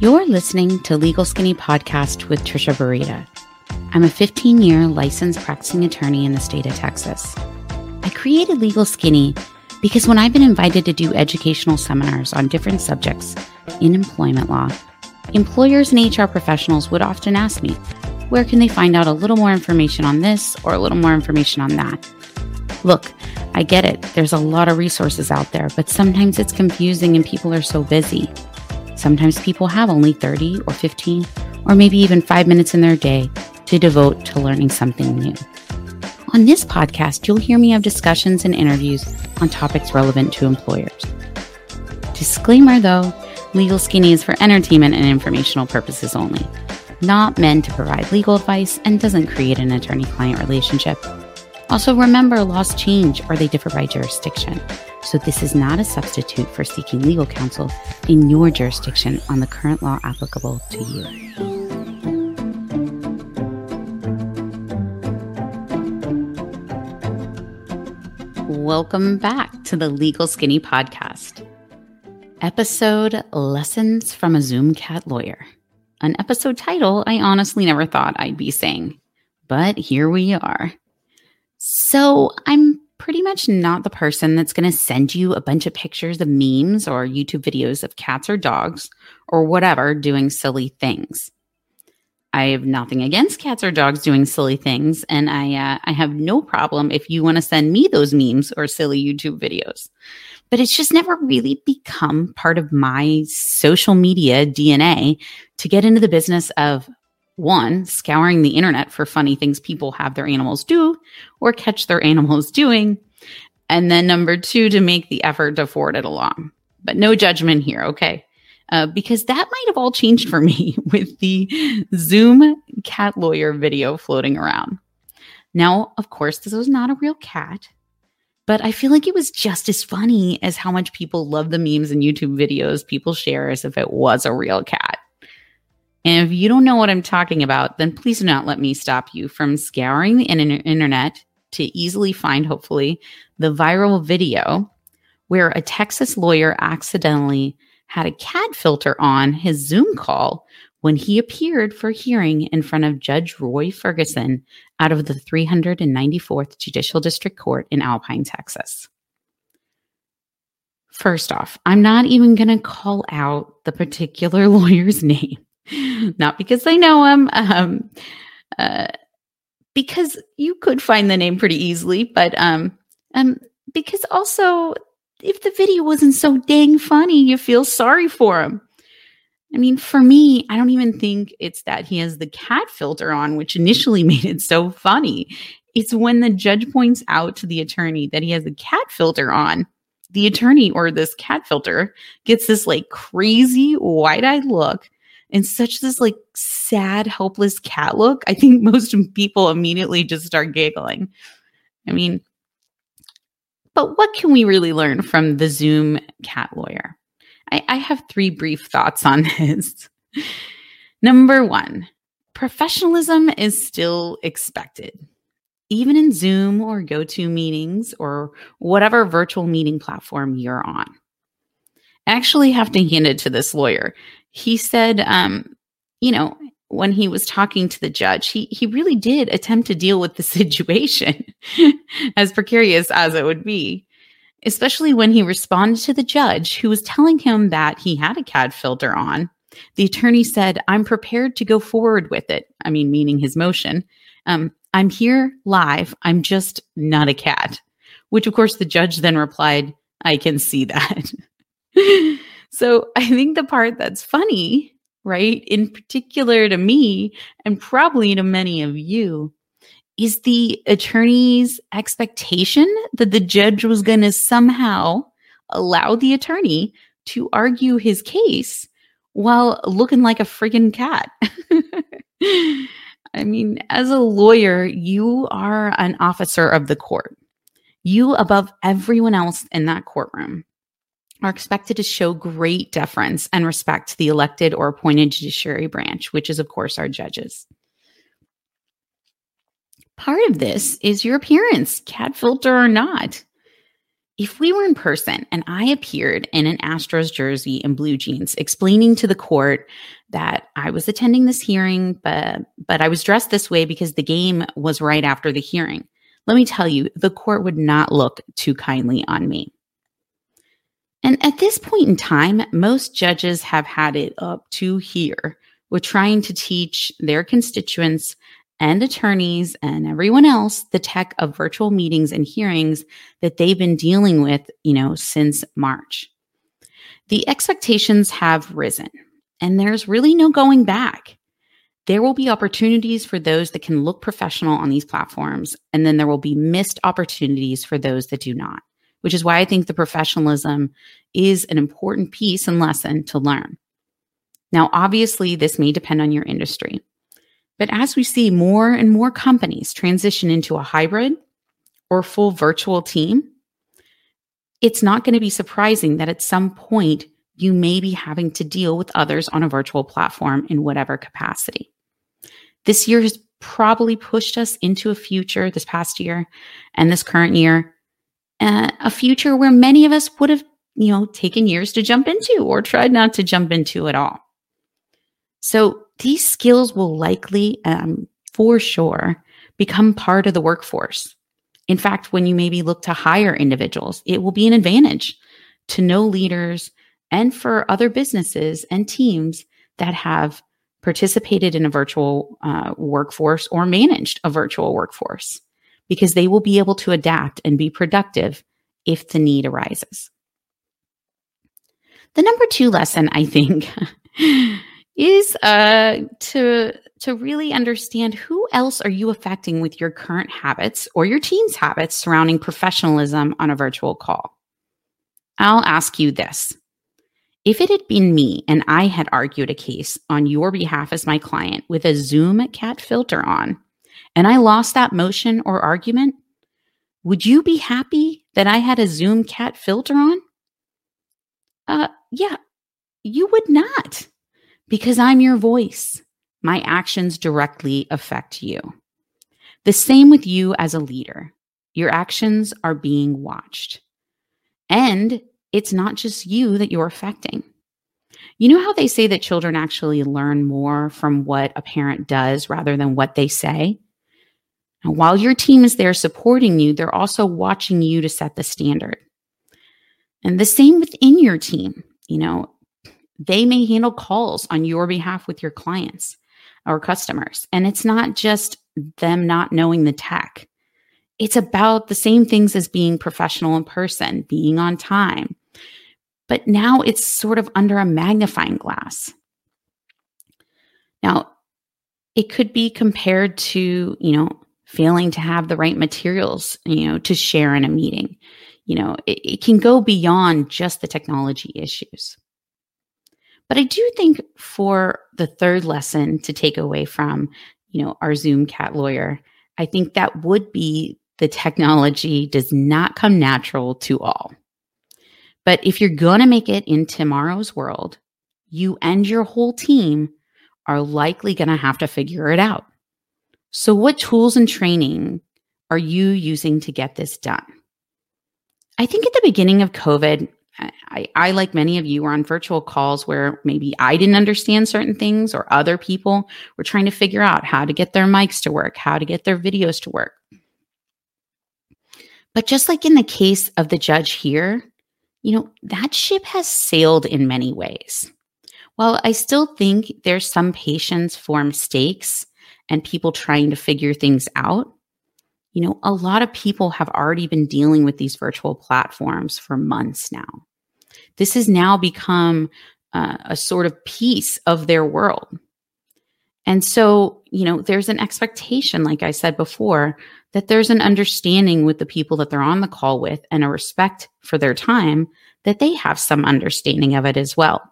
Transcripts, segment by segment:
You're listening to Legal Skinny Podcast with Trisha Burita. I'm a 15 year licensed practicing attorney in the state of Texas. I created Legal Skinny because when I've been invited to do educational seminars on different subjects in employment law, employers and HR professionals would often ask me, where can they find out a little more information on this or a little more information on that? Look, I get it. There's a lot of resources out there, but sometimes it's confusing and people are so busy. Sometimes people have only 30 or 15 or maybe even five minutes in their day to devote to learning something new. On this podcast, you'll hear me have discussions and interviews on topics relevant to employers. Disclaimer though, Legal Skinny is for entertainment and informational purposes only, not meant to provide legal advice and doesn't create an attorney client relationship. Also, remember laws change or they differ by jurisdiction. So, this is not a substitute for seeking legal counsel in your jurisdiction on the current law applicable to you. Welcome back to the Legal Skinny Podcast. Episode Lessons from a Zoom Cat Lawyer. An episode title I honestly never thought I'd be saying, but here we are. So, I'm pretty much not the person that's going to send you a bunch of pictures of memes or YouTube videos of cats or dogs or whatever doing silly things. I have nothing against cats or dogs doing silly things, and I uh, I have no problem if you want to send me those memes or silly YouTube videos. But it's just never really become part of my social media DNA to get into the business of one, scouring the internet for funny things people have their animals do or catch their animals doing. And then number two, to make the effort to forward it along. But no judgment here, okay? Uh, because that might have all changed for me with the Zoom cat lawyer video floating around. Now, of course, this was not a real cat, but I feel like it was just as funny as how much people love the memes and YouTube videos people share as if it was a real cat. And if you don't know what I'm talking about, then please do not let me stop you from scouring the internet to easily find, hopefully, the viral video where a Texas lawyer accidentally had a cat filter on his Zoom call when he appeared for hearing in front of Judge Roy Ferguson out of the 394th Judicial District Court in Alpine, Texas. First off, I'm not even going to call out the particular lawyer's name not because I know him, um, uh, because you could find the name pretty easily, but um, um, because also if the video wasn't so dang funny, you feel sorry for him. I mean, for me, I don't even think it's that he has the cat filter on, which initially made it so funny. It's when the judge points out to the attorney that he has the cat filter on. The attorney or this cat filter gets this like crazy wide eyed look and such this like sad, helpless cat look, I think most people immediately just start giggling. I mean, but what can we really learn from the Zoom cat lawyer? I, I have three brief thoughts on this. Number one, professionalism is still expected. Even in Zoom or GoTo meetings or whatever virtual meeting platform you're on. I actually have to hand it to this lawyer he said, um, you know, when he was talking to the judge, he he really did attempt to deal with the situation, as precarious as it would be. Especially when he responded to the judge, who was telling him that he had a cat filter on. The attorney said, "I'm prepared to go forward with it." I mean, meaning his motion. Um, I'm here live. I'm just not a cat. Which, of course, the judge then replied, "I can see that." So I think the part that's funny, right, in particular to me and probably to many of you, is the attorney's expectation that the judge was going to somehow allow the attorney to argue his case while looking like a friggin' cat. I mean, as a lawyer, you are an officer of the court. You, above everyone else in that courtroom, are expected to show great deference and respect to the elected or appointed judiciary branch, which is, of course, our judges. Part of this is your appearance, cat filter or not. if we were in person and I appeared in an Astros jersey and blue jeans explaining to the court that I was attending this hearing, but but I was dressed this way because the game was right after the hearing. Let me tell you, the court would not look too kindly on me. And at this point in time, most judges have had it up to here with trying to teach their constituents and attorneys and everyone else the tech of virtual meetings and hearings that they've been dealing with, you know, since March. The expectations have risen and there's really no going back. There will be opportunities for those that can look professional on these platforms, and then there will be missed opportunities for those that do not, which is why I think the professionalism is an important piece and lesson to learn. Now, obviously, this may depend on your industry. But as we see more and more companies transition into a hybrid or full virtual team, it's not going to be surprising that at some point you may be having to deal with others on a virtual platform in whatever capacity. This year has probably pushed us into a future this past year and this current year, uh, a future where many of us would have, you know, taken years to jump into or tried not to jump into at all. So these skills will likely, um, for sure, become part of the workforce. In fact, when you maybe look to hire individuals, it will be an advantage to know leaders and for other businesses and teams that have participated in a virtual uh, workforce or managed a virtual workforce because they will be able to adapt and be productive if the need arises. The number two lesson, I think, is uh, to to really understand who else are you affecting with your current habits or your team's habits surrounding professionalism on a virtual call. I'll ask you this. If it had been me and I had argued a case on your behalf as my client with a Zoom cat filter on, and I lost that motion or argument, would you be happy that I had a Zoom cat filter on? Uh, yeah, you would not because I'm your voice. My actions directly affect you. The same with you as a leader. Your actions are being watched. And it's not just you that you're affecting. You know how they say that children actually learn more from what a parent does rather than what they say? And while your team is there supporting you, they're also watching you to set the standard. And the same within your team. You know, they may handle calls on your behalf with your clients or customers. And it's not just them not knowing the tech, it's about the same things as being professional in person, being on time. But now it's sort of under a magnifying glass. Now, it could be compared to, you know, failing to have the right materials, you know, to share in a meeting. You know, it, it can go beyond just the technology issues. But I do think for the third lesson to take away from, you know, our Zoom cat lawyer, I think that would be the technology does not come natural to all. But if you're going to make it in tomorrow's world, you and your whole team are likely going to have to figure it out. So, what tools and training are you using to get this done? I think at the beginning of COVID, I, I, like many of you, were on virtual calls where maybe I didn't understand certain things or other people were trying to figure out how to get their mics to work, how to get their videos to work. But just like in the case of the judge here, you know, that ship has sailed in many ways. While I still think there's some patience for mistakes and people trying to figure things out, you know, a lot of people have already been dealing with these virtual platforms for months now. This has now become uh, a sort of piece of their world. And so, you know, there's an expectation, like I said before, that there's an understanding with the people that they're on the call with and a respect for their time that they have some understanding of it as well.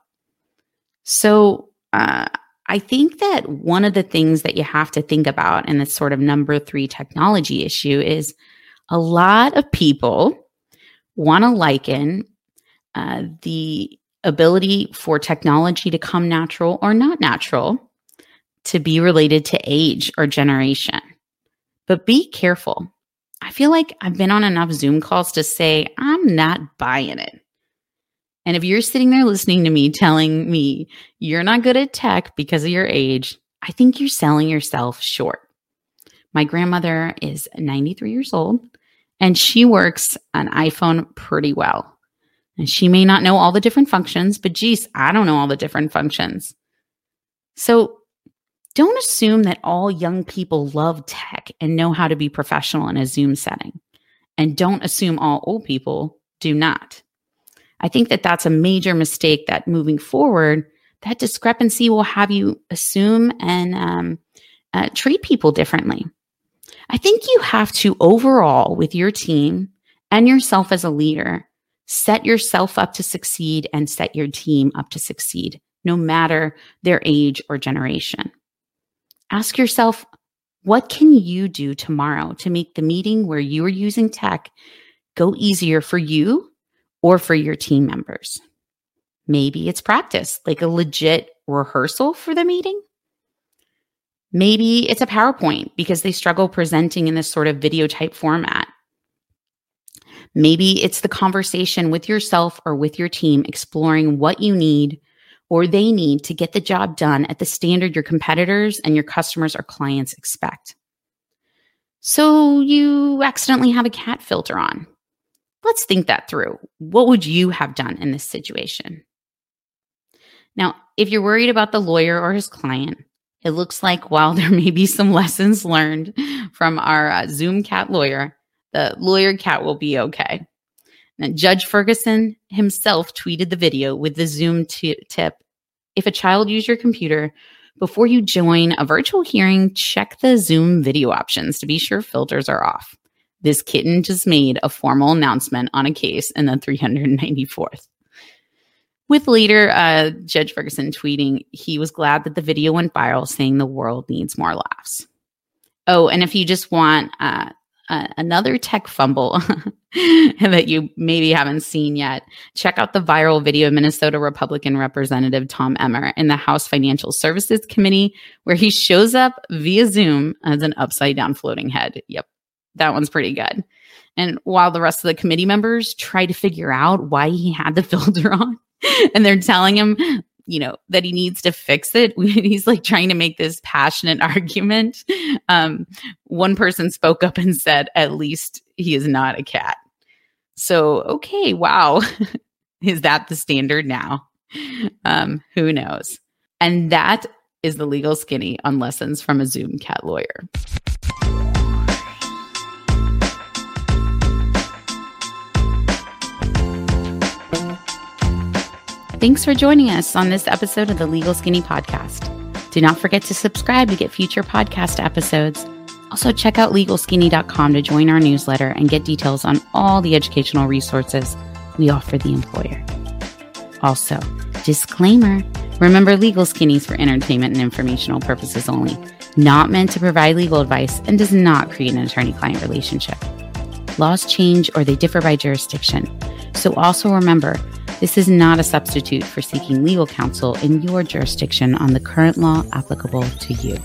So, uh, I think that one of the things that you have to think about in this sort of number three technology issue is a lot of people want to liken uh, the ability for technology to come natural or not natural to be related to age or generation. But be careful. I feel like I've been on enough Zoom calls to say I'm not buying it. And if you're sitting there listening to me telling me you're not good at tech because of your age, I think you're selling yourself short. My grandmother is 93 years old and she works an iPhone pretty well. And she may not know all the different functions, but geez, I don't know all the different functions. So don't assume that all young people love tech and know how to be professional in a Zoom setting. And don't assume all old people do not. I think that that's a major mistake that moving forward, that discrepancy will have you assume and um, uh, treat people differently. I think you have to overall, with your team and yourself as a leader, set yourself up to succeed and set your team up to succeed, no matter their age or generation. Ask yourself, what can you do tomorrow to make the meeting where you are using tech go easier for you or for your team members? Maybe it's practice, like a legit rehearsal for the meeting. Maybe it's a PowerPoint because they struggle presenting in this sort of video type format. Maybe it's the conversation with yourself or with your team exploring what you need or they need to get the job done at the standard your competitors and your customers or clients expect. So you accidentally have a cat filter on. Let's think that through. What would you have done in this situation? Now, if you're worried about the lawyer or his client, it looks like while there may be some lessons learned from our uh, Zoom cat lawyer, the lawyer cat will be okay. And Judge Ferguson himself tweeted the video with the Zoom t- tip. If a child used your computer before you join a virtual hearing, check the Zoom video options to be sure filters are off. This kitten just made a formal announcement on a case in the 394th. With later uh, Judge Ferguson tweeting, he was glad that the video went viral, saying the world needs more laughs. Oh, and if you just want uh, uh, another tech fumble that you maybe haven't seen yet, check out the viral video of Minnesota Republican Representative Tom Emmer in the House Financial Services Committee, where he shows up via Zoom as an upside down floating head. Yep, that one's pretty good. And while the rest of the committee members try to figure out why he had the filter on, and they're telling him, you know, that he needs to fix it. He's like trying to make this passionate argument. Um, one person spoke up and said, at least he is not a cat. So, okay, wow. is that the standard now? Um, who knows? And that is the legal skinny on lessons from a Zoom cat lawyer. Thanks for joining us on this episode of the Legal Skinny Podcast. Do not forget to subscribe to get future podcast episodes. Also, check out legalskinny.com to join our newsletter and get details on all the educational resources we offer the employer. Also, disclaimer remember, Legal Skinny is for entertainment and informational purposes only, not meant to provide legal advice, and does not create an attorney client relationship. Laws change or they differ by jurisdiction. So, also remember, this is not a substitute for seeking legal counsel in your jurisdiction on the current law applicable to you.